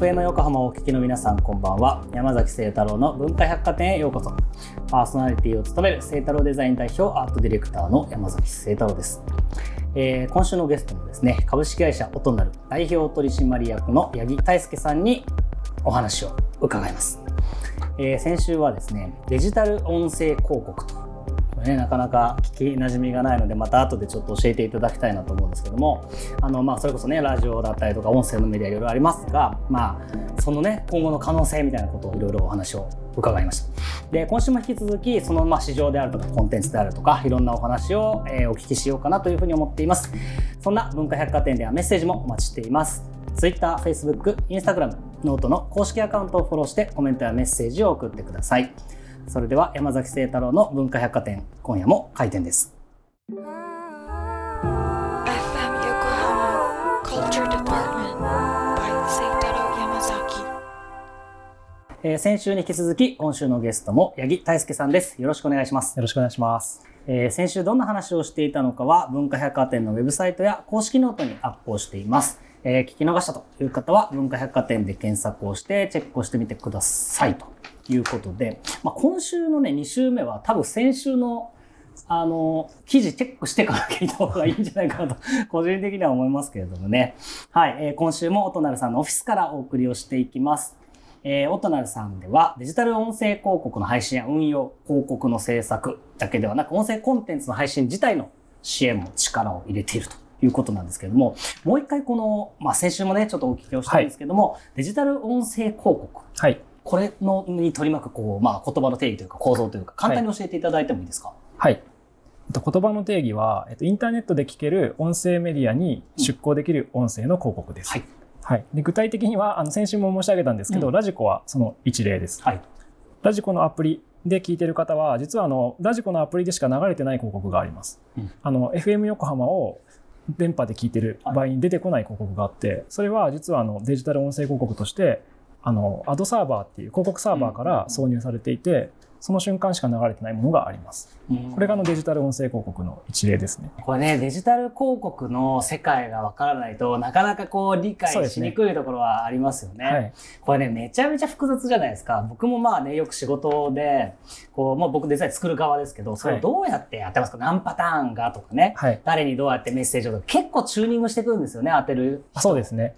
FM 横浜をお聞きの皆さんこんばんは。山崎聖太郎の文化百貨店へようこそ。パーソナリティを務める聖太郎デザイン代表アートディレクターの山崎聖太郎です、えー今週のゲストもですね株式会社オトナル代表取締役の八木大輔さんにお話を伺います、えー先週はですねデジタル音声広告とね、なかなか聞きなじみがないのでまた後でちょっと教えていただきたいなと思うんですけども。あの、まあ、それこそねラジオだったりとか音声のメディアいろいろありますが、まあ、そのね今後の可能性みたいなことをいろいろお話を伺いました。で今週も引き続きそのまあ市場であるとかコンテンツであるとかいろんなお話を、えーお聞きしようかなというふうに思っています。そんな文化百貨店ではメッセージもお待ちしています。Twitter、Facebook、Instagram、 note の公式アカウントをフォローしてコメントやメッセージを送ってください。それでは山崎晴太郎の文化百貨店今夜も開店です。FM Yokohama Culture Department by Seitaro Yamazaki. えー先週に引き続き今週のゲストも八木大輔さんです。よろしくお願いします。よろしくお願いします。えー先週どんな話をしていたのかは文化百貨店のウェブサイトや公式ノートにアップをしています、えー聞き逃したという方は文化百貨店で検索をしてチェックをしてみてくださいということで、まあ、今週のね2週目は多分先週のあの、記事チェックしてから聞いた方がいいんじゃないかなと、個人的には思いますけれどもね。はい、えー今週もオトナルさんのオフィスからお送りをしていきます。えー、オトナルさんではデジタル音声広告の配信や運用、広告の制作だけではなく音声コンテンツの配信自体の支援も力を入れているということなんですけれども、もう一回この、まあ、先週もね、ちょっとお聞きをしたんですけども、デジタル音声広告、はい。これのに取り巻くこう、まあ、言葉の定義というか構造というか、簡単に教えていただいてもいいですか、はい。えっと言葉の定義は、えっと、インターネットで聞ける音声メディアに出稿できる音声の広告です。はい。はい。で具体的には、あの、先週も申し上げたんですけど、うんラジコはその一例です。はい。ラジコのアプリで聞いてる方は、実はあの、ラジコのアプリでしか流れてない広告があります。うんあの、FM 横浜を電波で聞いてる場合に出てこない広告があって、それは実はあの、デジタル音声広告として、あの、アドサーバーっていう広告サーバーから挿入されていて、その瞬間しか流れてないものがあります。これがあのデジタル音声広告の一例ですね。これね、デジタル広告の世界がわからないとなかなかこう理解しにくいところはありますよね。はい。これね、めちゃめちゃ複雑じゃないですか。僕もまあね、よく仕事で、こう、まあ僕デザイン作る側ですけど、それをどうやってやってますか、何パターンがとかね、はい。誰にどうやってメッセージをとか、結構チューニングしてくるんですよね、当てる。そうですね。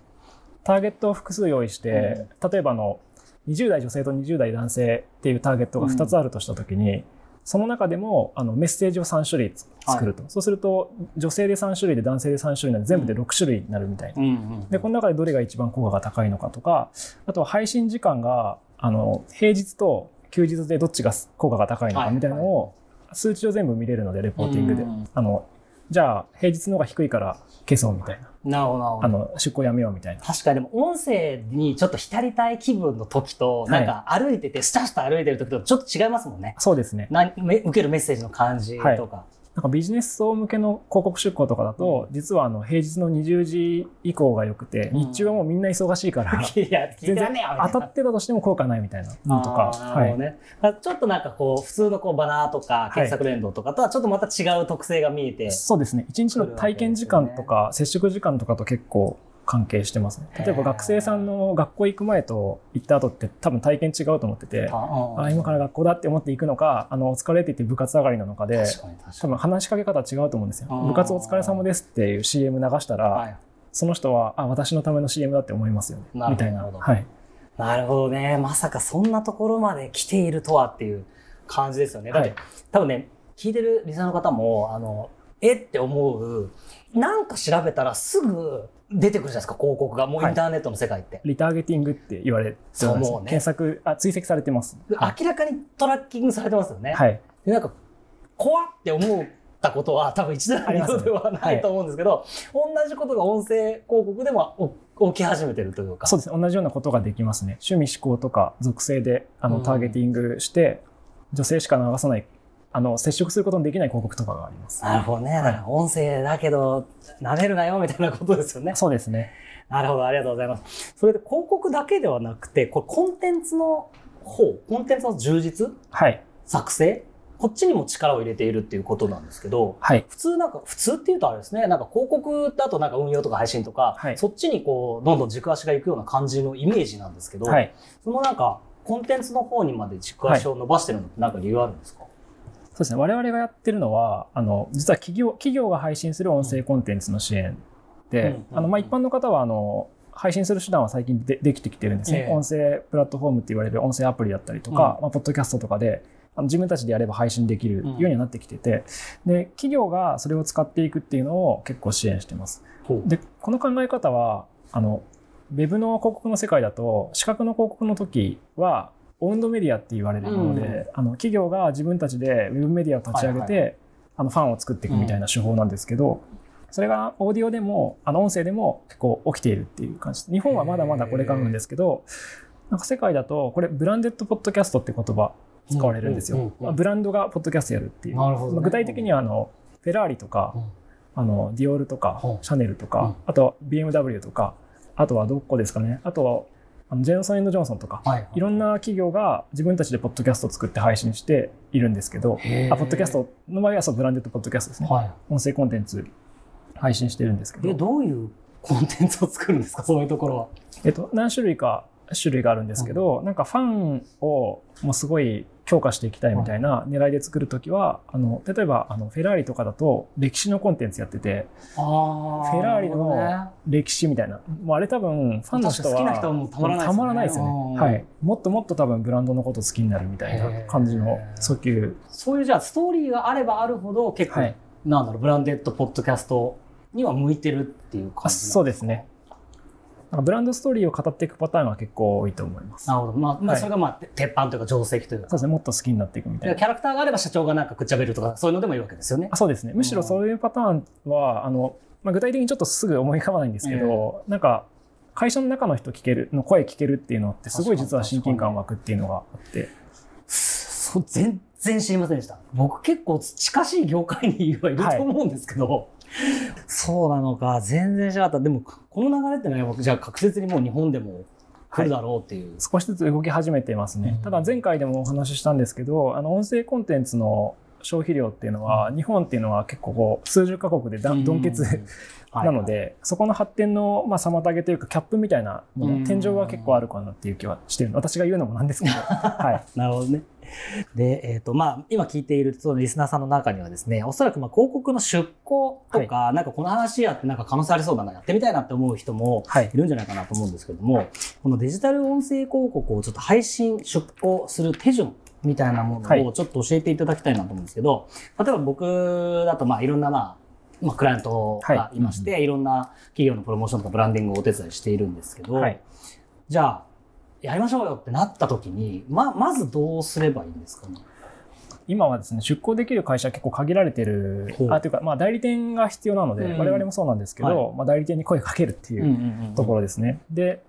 ターゲットを複数用意して、例えばあの20代女性と20代男性っていうターゲットが2つあるとしたときに、その中でもあのメッセージを3種類つ作ると、そうすると女性で3種類で男性で3種類なんで全部で6種類になるみたいな。うんうん。でこの中でどれが一番効果が高いのかとかあとは配信時間があの平日と休日でどっちが効果が高いのはい。かみたいなのを数値を全部見れるのでレポーティングで、うん。あのじゃあ平日の方が低いから消そうみたいななるほど。あの出向やめようみたいな。確かにでも音声にちょっと浸りたい気分の時と、なんか歩いてて、スタスタ歩いてる時とちょっと違いますもんね。そうですね。なめ受けるメッセージの感じとか。なんかビジネス層向けの広告出稿とかだと、実はあの平日の20時以降が良くて、うん。日中はもうみんな忙しいから、全然当たってたとしても効果ないみたいなのとか、なるほどね。ちょっとなんかこう、普通のこうバナーとか検索連動とかとはちょっとまた違う特性が見えて。そうですね。一日の体験時間とか、接触時間とかと結構関係してますね。例えば学生さんの学校行く前と行った後って多分体験違うと思ってて、ああ今から学校だって思って行くのか、あの、お疲れって言って部活上がりなのかで、多分話しかけ方違うと思うんですよ。部活お疲れ様ですっていう CM 流したら、に。はい。その人は、あ、私のための CM だって思いますよね。なるほどみたいな。なるほどはい。なるほどね。まさかそんなところまで来ているとはっていう感じですよね。だって、はい多分ね、聞いてるリスナーの方も、あの、えって思う、なんか調べたらすぐ出てくるじゃないですか、広告が。もうインターネットの世界って。リターゲティングって言われそうもうね検索、あ、追跡されてます。はい明らかにトラッキングされてますよね。はい。で、なんか、怖って思ったことは多分一度や二度ではないと思うんですけど、同じことが音声広告でもお起き始めてるというか。そうですね。同じようなことができますね。趣味思考とか属性で、あの、うんターゲティングして、女性しか流さない、あの、接触することのできない広告とかがあります。なるほどね。だから音声だけど、舐めるなよみたいなことですよね。そうですね。なるほど、ありがとうございます。それで広告だけではなくて、これコンテンツの方、コンテンツの充実？はい。作成？こっちにも力を入れているっていうことなんですけど、はい。普通なんか、普通っていうとあれですね、なんか広告だとなんか運用とか配信とか、はいそっちにこう、どんどん軸足がいくような感じのイメージなんですけど、はい。そのなんか、コンテンツの方にまで軸足を伸ばしてるのってなんか理由あるんですか、そうですね。我々がやってるのは、あの、実は企業、企業が配信する音声コンテンツの支援で、うんあの、まあ、一般の方は、あの、配信する手段は最近でできてきてるんですね。ええ音声プラットフォームって言われる音声アプリだったりとか、まあ、ポッドキャストとかで、あの自分たちでやれば配信できるようにはなってきてて、で、企業がそれを使っていくっていうのを結構支援してます。で、この考え方は、あの、ウェブの広告の世界だと、視覚の広告の時は、オウンドメディアって言われるもので、うんあの企業が自分たちでウェブメディアを立ち上げて、はいあのファンを作っていくみたいな手法なんですけど、それがオーディオでも、あの音声でも結構起きているっていう感じ。日本はまだまだこれからなんですけど、なんか世界だと、これブランデッドポッドキャストって言葉使われるんですよ。うんうんうんうんまあブランドがポッドキャストやるっていう。ねまあ具体的にはあの、フェラーリとか、あの、ディオールとかうん、シャネルとかうん、あと BMW とか、あとはどこですかね。あとは、あのジェンソンジョンソンとか、はい。いろんな企業が自分たちでポッドキャストを作って配信しているんですけど、あポッドキャストの場合はそうブランデッドポッドキャストですね。は音声コンテンツ配信してるんですけど、どういうコンテンツを作るんですか？そういうところは。えっと、何種類か種類があるんですけど、なんかファンをもうすごい強化していきたいみたいな狙いで作るときは、あの、例えば、あの、フェラーリとかだと歴史のコンテンツやってて、あフェラーリの歴史みたいな。もうあれ多分ファンの人は好きな人はもうたまらないですねたまらないですよね。うんはい。もっともっと多分ブランドのこと好きになるみたいな感じの訴求。そういうじゃあストーリーがあればあるほど結構、はい。なんだろう、ブランデッドポッドキャストには向いてるっていう感あじそうですね。なんかブランドストーリーを語っていくパターンは結構多いと思います。なるほど。まあ、まあ、はいそれがまあ、て鉄板というか定石というか。そうですね。もっと好きになっていくみたいな。キャラクターがあれば社長がなんかくっちゃべるとか、そういうのでもいいわけですよねあ。そうですね。むしろそういうパターンは、あの、まあ、具体的にちょっとすぐ思い浮かばないんですけど、なんか、会社の中の人聞ける、の声聞けるっていうのって、すごい実は親近感湧くっていうのがあって。そう、全然知りませんでした。僕結構近しい業界にはいると思うんですけど、そうなのか、全然知らなかった。でも、この流れってのは僕、じゃあ確実にもう日本でも来るだろうっていう。少しずつ動き始めてますねうん。ただ前回でもお話ししたんですけど、あの音声コンテンツの消費量っていうのは、日本っていうのは結構こう数十カ国でだうんドンケツはいなので、そこの発展のまあ妨げというかキャップみたいなもの、うん天井は結構あるかなっていう気はしてる私が言うのもなんですけど、はい。なるほどね。で、えっ、と、まあ、今聞いているそのリスナーさんの中にはですね、おそらくまあ広告の出向とか、なんかこの話やってなんか可能性ありそうだな、やってみたいなって思う人もはい。いるんじゃないかなと思うんですけども、このデジタル音声広告をちょっと配信、出向する手順みたいなもはい。のをちょっと教えていただきたいなと思うんですけど、例えば僕だとまあいろんなまあ、まあ、クライアントがいまして、い、ろんな企業のプロモーションとかブランディングをお手伝いしているんですけど、はい。じゃあ、やりましょうよってなった時に、ま、まずどうすればいいんですか？ね。今はですね、出向できる会社は結構限られてるあ、というか、まあ代理店が必要なので、うん我々もそうなんですけど、まあ代理店に声かけるっていうところですね。で、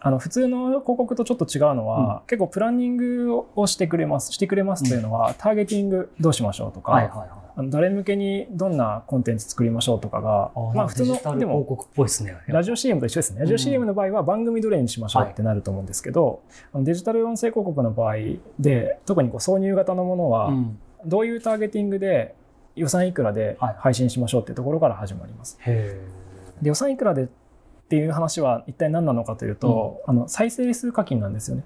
あの普通の広告とちょっと違うのは、結構プランニングをしてくれます。してくれますというのは、ターゲティングどうしましょうとか、はいはいはい。あの誰向けにどんなコンテンツ作りましょうとかが、まあ普通の、で広も、告っぽいですね。ラジオ CM と一緒ですね。ラジオ CM の場合は番組どれにしましょうってなると思うんですけど、あのデジタル音声広告の場合で、特にこう挿入型のものは、うんどういうターゲティングで予算いくらではい配信しましょうっていうところから始まります。へで予算いくらでっていう話は一体何なのかというと、あの再生数課金なんですよね。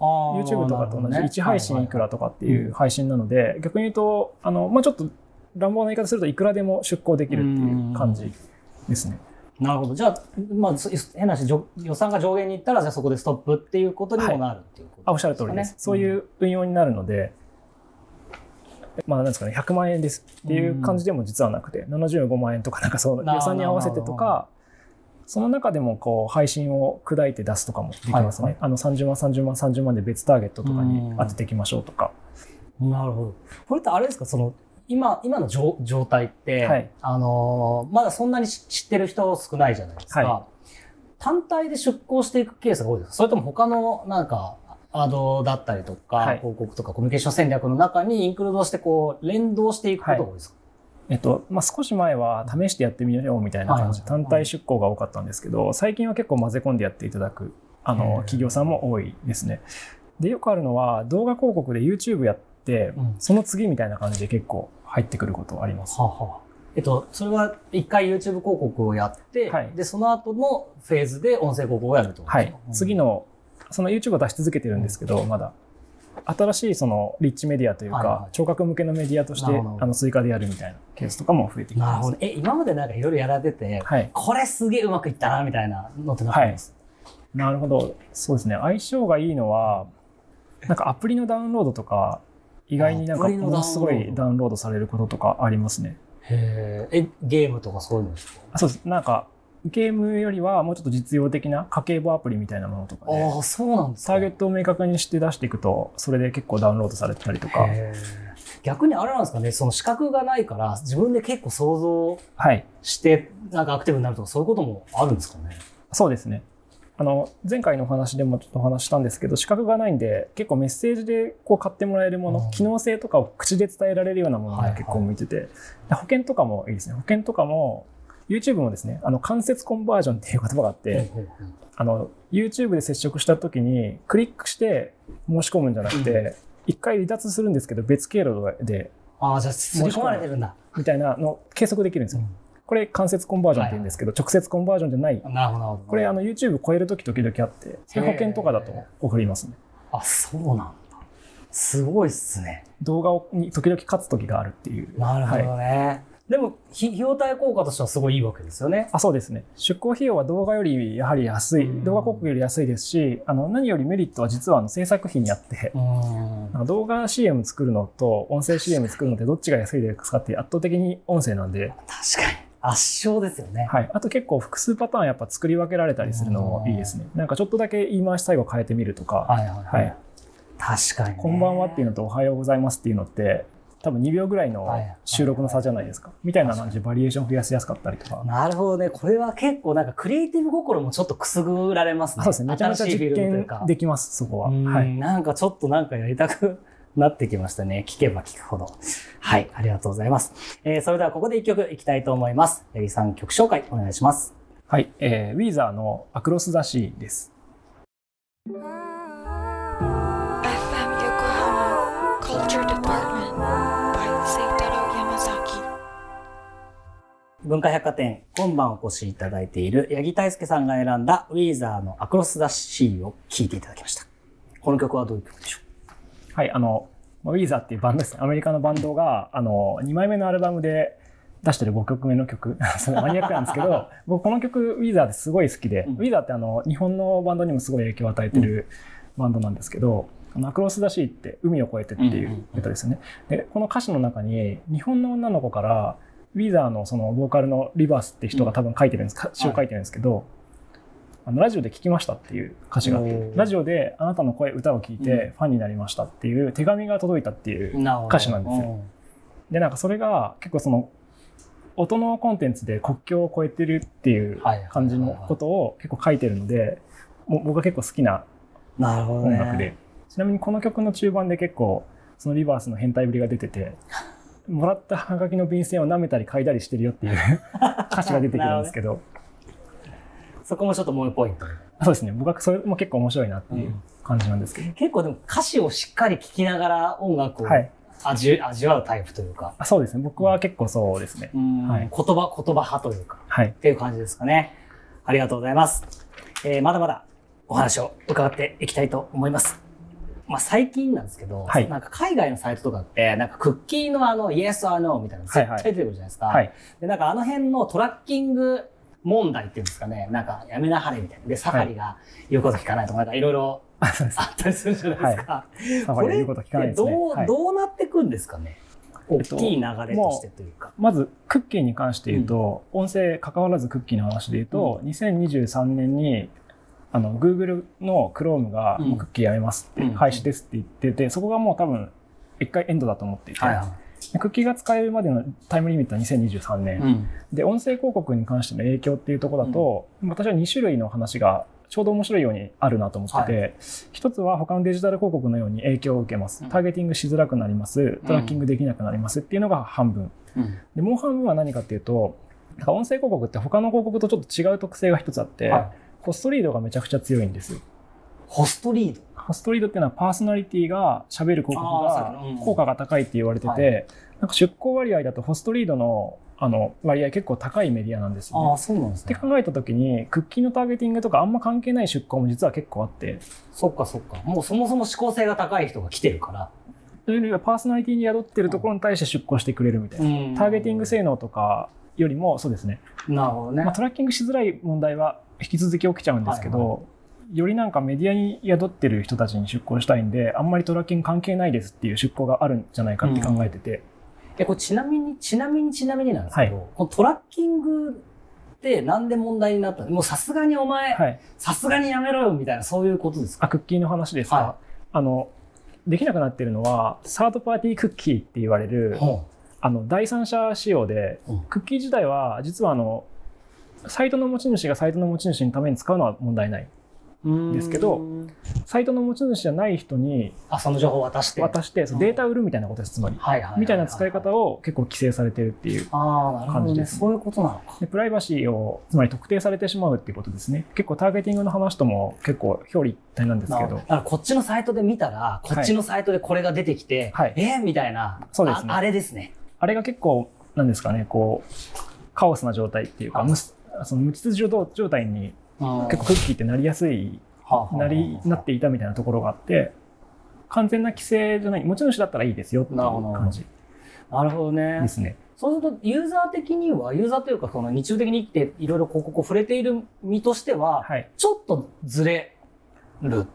ー YouTube とかと同じ1配信いくらとかっていはいう配信なので、逆に言うと、あの、まあ、ちょっと乱暴な言い方するといくらでも出稿できるっていう感じですね。なるほど。じゃあ、まあ、そ変な話、予算が上限に行ったら、じゃあそこでストップっていうことにもなるっていうこと、あ、おっしゃる通りです。そういう運用になるので、まあ、なんですかね、100万円ですっていう感じでも実はなくて、75万円とかなんかそうな予算に合わせてとか、その中でもこう配信を砕いて出すとかもできますね。はいはいあの30万、30万、30万で別ターゲットとかに当てていきましょうとか。なるほど。これってあれですか、その、今、今の状状態って、はい。あのーまだそんなに知知ってる人少ないじゃないですか。は単体で出向していくケースが多いですか？それとも他の、なんか、アドだったりとか、はい。広告とかコミュニケーション戦略の中にインクルードして、こう、連動していくことが多いですか、えっと、まあ、少し前は試してやってみようみたいな感じ、はい。はい単体出向が多かったんですけど、最近は結構混ぜ込んでやっていただく、あの、企業さんも多いですね。で、よくあるのは、動画広告で YouTube やって、うん。その次みたいな感じで結構入ってくることあります。はあはあえっと、それは一回 YouTube 広告をやって、はいで、その後のフェーズで音声広告をやるとはい。次の、の、その YouTube を出し続けてるんですけど、まだ。新しいそのリッチメディアというはいは、いか聴覚向けのメディアとしてあの追加でやるみたいなケースとかも増えてきてますなるほど。。え、今までなんかいろいろやられてて、はい。これすげえうまくいったな、みたいなのってなってます？なるほど。そうですね。相性がいいのは、なんかアプリのダウンロードとか、意外になんかものすごいダウンロードされることとかありますね。へえ、え、ゲームとかそういうのですか？あそうです。なんか、ゲームよりはもうちょっと実用的な家計簿アプリみたいなものとかで、ああ、そうなんですか？ターゲットを明確にして出していくと、それで結構ダウンロードされてたりとか、逆にあれなんですかね、その資格がないから、自分で結構想像はい。して、なんかアクティブになるとか、そういうこともあるんですかね？そうですね。あの、前回のお話でもちょっとお話ししたんですけど、資格がないんで、結構メッセージでこう買ってもらえるもの、うん機能性とかを口で伝えられるようなものはいはいが結構向いてて、で保険とかもいいですね。保険とかも、YouTube もですね、あの、間接コンバージョンっていう言葉があって、うんうんうんあの、YouTube で接触した時に、クリックして申し込むんじゃなくて、一回離脱するんですけど、別経路で、ああ、じゃあ、すり込まれてるんだ。みたいなのを計測できるんですよ。これ間接コンバージョンって言うんですけど、直接コンバージョンじゃない。なるほど。これあの YouTube 超える時時々あって、そういう保険とかだと送りますね。あ、そうなんだ。すごいっすね。動画をに時々勝つ時があるっていう。なるほはいどね。でも、ひ費用対効果としてはすごいいいわけですよね。あそうですね。出稿費用は動画よりやはり安い、うん動画広告より安いですし、あの何よりメリットは実はあの制作費にあって、うん。動画 CM 作るのと音声 CM 作るのってどっちが安いですかって圧倒的に音声なんで、確かに。圧勝ですよね。はい。あと結構複数パターンやっぱ作り分けられたりするのもいいですね。なんかちょっとだけ言い回し最後変えてみるとか、はいはいは。はいい。確かに、ね。こんばんはっていうのとおはようございますっていうのって、多分2秒ぐらいのはい収録の差じゃないですか。みたいな感じでバリエーション増やしやすかったりとか。なるほどね。これは結構なんかクリエイティブ心もちょっとくすぐられますね。そうですね。めちゃめちゃ実験できます、そこは。うんはい。なんかちょっとなんかやりたくなってきましたね。聞けば聞くほど。はい、ありがとうございます。えーそれではここで一曲いきたいと思います。八木さん曲紹介お願いします。はい。えー、ウィーザーのアクロス・ザ・シーです。文化百貨店、今晩お越しいただいている八木大輔さんが選んだウィーザーのアクロス・ザ・シーを聴いていただきました。この曲はどういう曲でしょはい。あの、まあウィーザーっていうバンドですね。アメリカのバンドが、あの、2枚目のアルバムで出してる5曲目の曲。マニアックなんですけど、僕この曲、ウィーザーですごい好きで、うんウィーザーってあの、日本のバンドにもすごい影響を与えてるバンドなんですけど、あのアクロス・ザ・シーって海を越えてっていうんうんうんう歌ですよね。で、この歌詞の中に、日本の女の子から、ウィーザーのそのボーカルのリバースって人が多分書いてるんです、か詩を書いてるんですけど、あのラジオで聞きましたっていう歌詞があってラジオであなたの声歌を聞いてファンになりましたっていう手紙が届いたっていう歌詞なんですよ。でなんかそれが結構その音のコンテンツで国境を越えてるっていう感じのことを結構書いてるので僕は結構好きな。音楽で、ちなみにこの曲の中盤で結構そのリバースの変態ぶりが出てて もらったハガキの便箋を舐めたり嗅いだりしてるよっていう 歌詞が出てくるんですけどそこもちょっともうポイント。そうですね。僕はそれも結構面白いなっていう感じなんですけど、結構でも歌詞をしっかり聞きながら音楽をはい。味,、味わうタイプというか、あそうですね。僕は結構そうですね、はい。言葉、言葉派というか、はい。っていう感じですかね。ありがとうございます。えーまだまだお話を伺っていきたいと思います。まあ、最近なんですけど、はい。なんか海外のサイトとかって、なんかクッキーのあの、Yes or No みたいなの絶対出てくるじゃないですか。はい。で、なんかあの辺のトラッキング問題っていうんですかね、なんかやめなはれみたいな。で、サファリが言うこと聞かないとか、なんかいろいろあったりするじゃないですか。サファリは言うこと聞かないですね。どう、はい。どうなってくんですかね？大きい流れとしてというか。まずクッキーに関して言うと、音声関わらずクッキーの話で言うと、2023年にあの Google の Chrome がクッキーやめますって、うん。廃止ですって言っててそこがもう多分一回エンドだと思っていて、クッキーが使えるまでのタイムリミットは2023い。年、うん。で音声広告に関しての影響っていうところだと、私は2種類の話がちょうど面白いようにあるなと思ってて、一つは他のデジタル広告のように影響を受けますうんターゲティングしづらくなりますトラッキングできなくなりますっていうのが半分うん。でもう半分は何かっていうと音声広告って他の広告とちょっと違う特性が一つあって、はいホストリードがめちゃくちゃ強いんですよ。ホストリード。ホストリードっていうのはパーソナリティが喋る広告が効果が高いって言われてて、はいなんか出稿割合だとホストリードのあの割合結構高いメディアなんですよ、ねああ、。そうなんですね。って考えた時にクッキーのターゲティングとかあんま関係ない出稿も実は結構あってそっかそっか。もうそもそも思考性が高い人が来てるから。というよりはパーソナリティに宿ってるところに対して出稿してくれるみたいな、んターゲティング性能とかよりもそうですね、なるほどね。まあ、トラッキングしづらい問題は引き続き起きちゃうんですけど、はいはよりなんかメディアに宿ってる人たちに出向したいんであんまりトラッキング関係ないですっていう出向があるんじゃないかって考えてて、え、これちなみに、ちなみにちなみになんですけど、はい。このトラッキングってなんで問題になったの？もうさすがにお前、はい、さすがにやめろよみたいな、そういうことですか？あクッキーの話ですか、はあのできなくなってるのはサードパーティークッキーって言われるほあの第三者仕様で、うん。クッキー自体は実はあのサイトの持ち主がサイトの持ち主のために使うのは問題ない。うですけどサイトの持ち主じゃない人にあ、その情報を渡して。渡してデータを売るみたいなことです、つまり。みたいな使い方を結構規制されてるっていう。感じですねそういうことなのか。でプライバシーをつまり特定されてしまうっていうことですね。結構ターゲティングの話とも結構表裏一体なんですけどだ。からこっちのサイトで見たら、こっちのサイトでこれが出てきて、はいえーみたいな。そうですねああれですね。あれが結構なんですかね、こうカオスな状態っていうか、その無秩序状態に結構クッキーってなりやすい構なりなっていたみたいなところがあって完全な規制じゃない持ち主だったらいいですよっていう感じなるほどねで。すね。そうすると、ユーザー的には、ユーザーというか、その日常的に生きていろいろ広告を触れている身としては、はい、ちょっとずれる。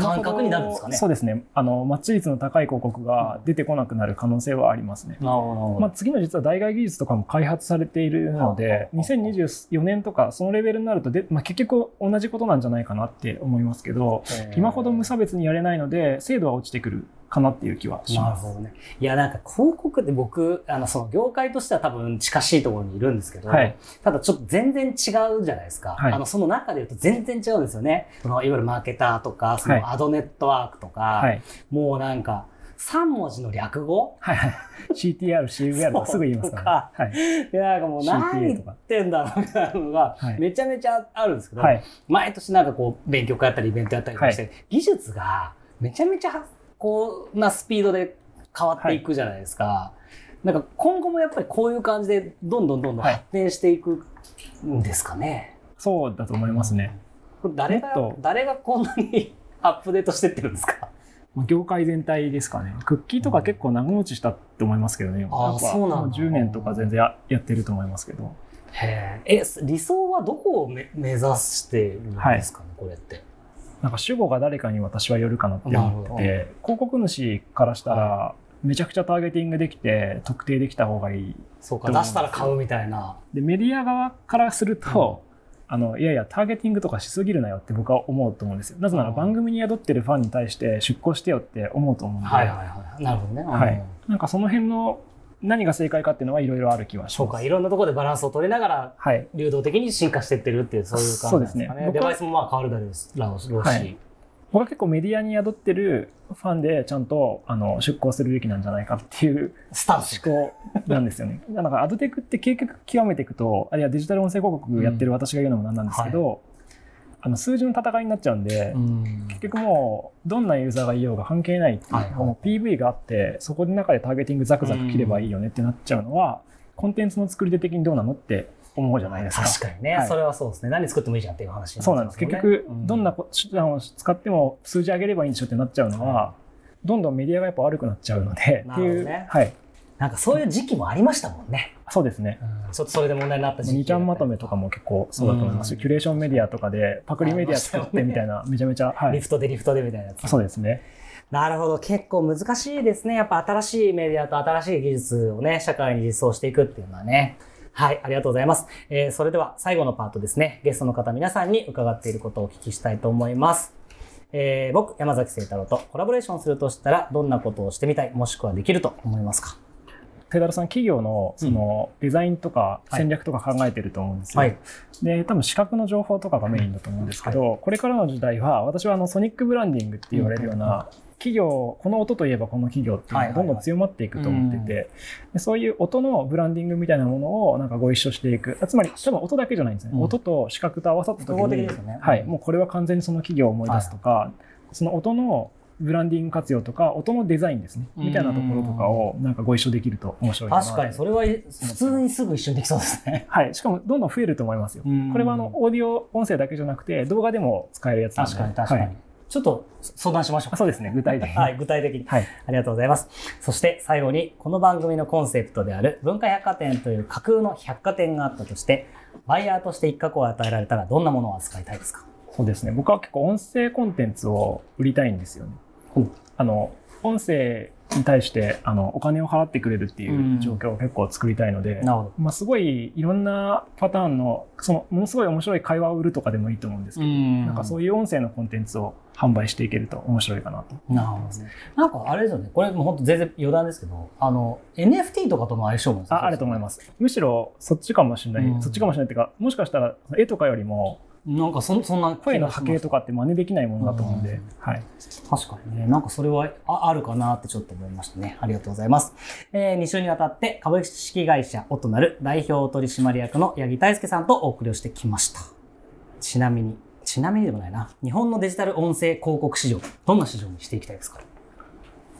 感覚になるんですかね。そうですね。あのマッチ率の高い広告が出てこなくなる可能性はありますね。まあ、次の実は代替技術とかも開発されているので2024年とかそのレベルになるとで、まあ、結局同じことなんじゃないかなって思いますけど今ほど無差別にやれないので精度は落ちてくるかなっていう気はします。なるほどね。いや、なんか広告って僕、あの、その業界としては多分近しいところにいるんですけど、はい。ただちょっと全然違うじゃないですか。はい。あの、その中で言うと全然違うんですよね。その、いわゆるマーケターとか、そはい。のアドネットワークとか、はい。もうなんか、3文字の略語？はい。はい、CTR、CVR とかすぐ言いますから、ね。はい。で、なんかもう何言ってんだろうみたいなのがはい、めちゃめちゃあるんですけど、はい。毎年なんかこう、勉強会やったりイベントやったりとかして、技術がめちゃめちゃ、こうなスピードで変わっていくじゃないですか。なんか今後もやっぱりこういう感じで、どんどんどんどんはい発展していくんですかね。そうだと思いますね。誰が誰がこんなにアップデートしてってるんですか？業界全体ですかね。クッキーとか結構長持ちしたって思いますけどね。あーやっぱそうなんだも10年とか全然ややってると思いますけど。へえ。え、理想はどこをめ目指してるんですかね、これって。なんか主語が誰かに私はよるかなって思ってて、広告主からしたら、めちゃくちゃターゲティングできて、特定できた方がいい。そうか、出したら買うみたいな。で、メディア側からすると、あの、いやいや、ターゲティングとかしすぎるなよって僕は思うと思うんですよ。なぜなら番組に宿ってるファンに対して出向してよって思うと思うんで、はいはいはい。なるほどね。はいうんなんかその辺の何が正解かっていうのはいろいろある気はします。そうか、いろんなところでバランスを取りながら、はい。流動的に進化していってるっていう、そういう感じなんですかそうですねね。デバイスもまあ変わるだろうし、はい僕は結構メディアに宿ってるファンでちゃんとあの出向するべきなんじゃないかっていうスタンス。思 考なんですよね。だからアドテクって結局極めていくと、あるいはデジタル音声広告やってる私が言うのもなんなんですけど、あの数字の戦いになっちゃうんで、うん結局もうどんなユーザーがいようが関係ないっていう、はいはいもう PV があってそこの中でターゲティングザクザク切ればいいよねってなっちゃうのは、コンテンツの作り手的にどうなのって思うじゃないですか。確かにね、はいそれはそうですね。何作ってもいいじゃんっていう話にそうなんです。結局、どんなこ手段を使っても数字上げればいいんでしょってなっちゃうのは、どんどんメディアがやっぱ悪くなっちゃうので、っていう、ねはい。なんかそういう時期もありましたもんね。そうですね。うんちょっとそれで問題になった時期。2ちゃんまとめとかも結構そうだと思いますし、うんキュレーションメディアとかでパクリメディア作ってみたいな、めちゃめちゃ、はい。リフトでリフトでみたいなやつ。そうですね。なるほど。結構難しいですね。やっぱ新しいメディアと新しい技術をね、社会に実装していくっていうのはね。はい、ありがとうございます。えーそれでは最後のパートですね。ゲストの方皆さんに伺っていることをお聞きしたいと思います。えー僕、山崎聖太郎とコラボレーションするとしたら、どんなことをしてみたい、もしくはできると思いますか？テダルさん、企業のそのデザインとか戦略とか考えてると思うんですよ。はい。で、多分資格の情報とかがメインだと思うんですけど、これからの時代は、私はあのソニックブランディングって言われるような、企業、この音といえばこの企業っていうのがどんどん強まっていくと思ってて、でそういう音のブランディングみたいなものをなんかご一緒していく。つまり、多分音だけじゃないんですね。うん。音と視覚と合わさった時に、ですよね。はい、うんもうこれは完全にその企業を思い出すとか、その音のブランディング活用とか音のデザインですね。みたいなところとかをなんかご一緒できると面白い確かにそれは普通にすぐ一緒にできそうですね。はい。しかもどんどん増えると思いますよ。これはあのオーディオ音声だけじゃなくて動画でも使えるやつなんで。確かに確かに。はい。ちょっと相談しましょうあそうですね。具体的に。はい、具体的に。はい。ありがとうございます。そして最後に、この番組のコンセプトである文化百貨店という架空の百貨店があったとして、バイヤーとして一角を与えられたらどんなものを扱いたいですか？そうですね。僕は結構音声コンテンツを売りたいんですよね。うんあの音声に対してあのお金を払ってくれるっていう状況を結構作りたいので、なるほど。まあ、すごいいろんなパターンのそのものすごい面白い会話を売るとかでもいいと思うんですけど、ん。なんかそういう音声のコンテンツを販売していけると面白いかなと。なるほどね。なんかあれですよね。これもう本当全然余談ですけど、あの、NFT とかとの相性もああると思います。むしろそっちかもしれない、うん。そっちかもしれないっていうかもしかしたら絵とかよりもなんかそそんな声の波形とかって真似できないものだと思うんで、うん。はい、確かにね、なんかそれはああるかなってちょっと思いましたね。ありがとうございます。えー、2週にわたって株式会社オトナル代表取締役の八木大輔さんとお送りをしてきました。ちなみに、ちなみにでもないな。日本のデジタル音声広告市場、どんな市場にしていきたいですか？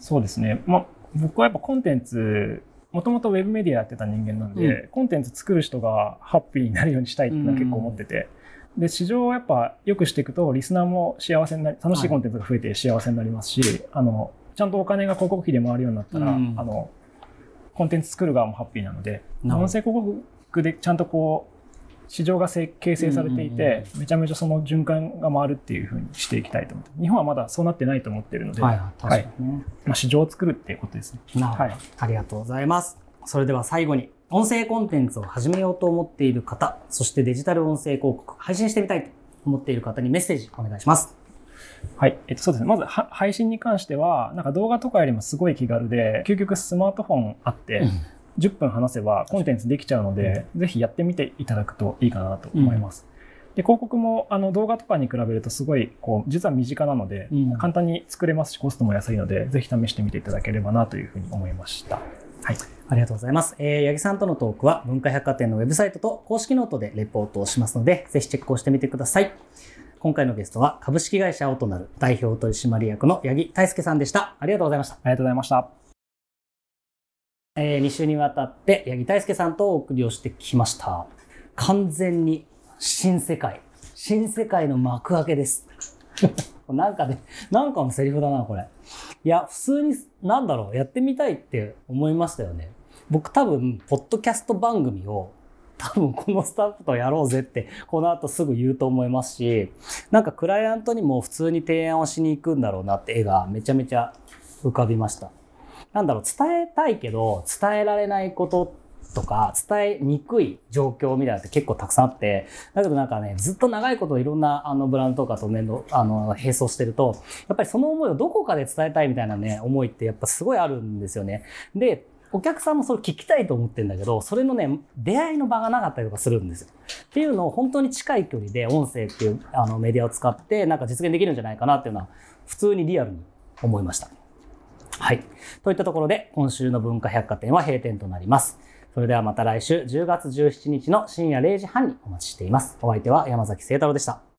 そうですね、まあ、僕はやっぱコンテンツもともとウェブメディアやってた人間なんで、コンテンツ作る人がハッピーになるようにしたいってのは結構思ってて、で市場をやっぱ良くしていくとリスナーも幸せになり楽しいコンテンツが増えて幸せになりますし、あのちゃんとお金が広告費で回るようになったら、うん。あのコンテンツ作る側もハッピーなので音声広告でちゃんとこう市場がせ形成されていて、めちゃめちゃその循環が回るっていうふうにしていきたいと思って日本はまだそうなってないと思ってるので、はいはい、確かにね。まあ、市場を作るっていうことですね。なるほど、はい。ありがとうございます。それでは最後に、音声コンテンツを始めようと思っている方、そしてデジタル音声広告、配信してみたいと思っている方にメッセージお願いします。はい、えっと、そうですね。まずは配信に関しては、なんか動画とかよりもすごい気軽で、究極スマートフォンあって、10分話せばコンテンツできちゃうので、ぜひやってみていただくといいかなと思います。で広告もあの動画とかに比べるとすごいこう実は身近なので、うん簡単に作れますしコストも安いのでぜひ試してみていただければなというふうに思いました。はい、ありがとうございます。えー、八木さんとのトークは文化百貨店のウェブサイトと公式ノートでレポートをしますので、ぜひチェックをしてみてください。今回のゲストは株式会社オトナル代表取締役の八木大輔さんでした。ありがとうございました。ありがとうございました。えー、2週にわたって八木大輔さんとお送りをしてきました。完全に新世界。新世界の幕開けです。なんかね、なんかのセリフだな、これ。いや、普通に、なんだろう、やってみたいって思いましたよね。僕多分、ポッドキャスト番組を、多分このスタッフとやろうぜって、この後すぐ言うと思いますし、なんかクライアントにも普通に提案をしに行くんだろうなって絵がめちゃめちゃ浮かびました。なんだろう、伝えたいけど、伝えられないこととか、伝えにくい状況みたいなって結構たくさんあって、だけどなんかね、ずっと長いこといろんなあのブランドとかと面倒、あの、並走してると、やっぱりその思いをどこかで伝えたいみたいなね、思いってやっぱすごいあるんですよね。で、お客さんもそれ聞きたいと思ってるんだけど、それのね、出会いの場がなかったりとかするんですよ。っていうのを本当に近い距離で音声っていうあのメディアを使ってなんか実現できるんじゃないかなっていうのは普通にリアルに思いました。はい。といったところで今週の文化百貨店は閉店となります。それではまた来週10月17日の深夜0時半にお待ちしています。お相手は山崎聖太郎でした。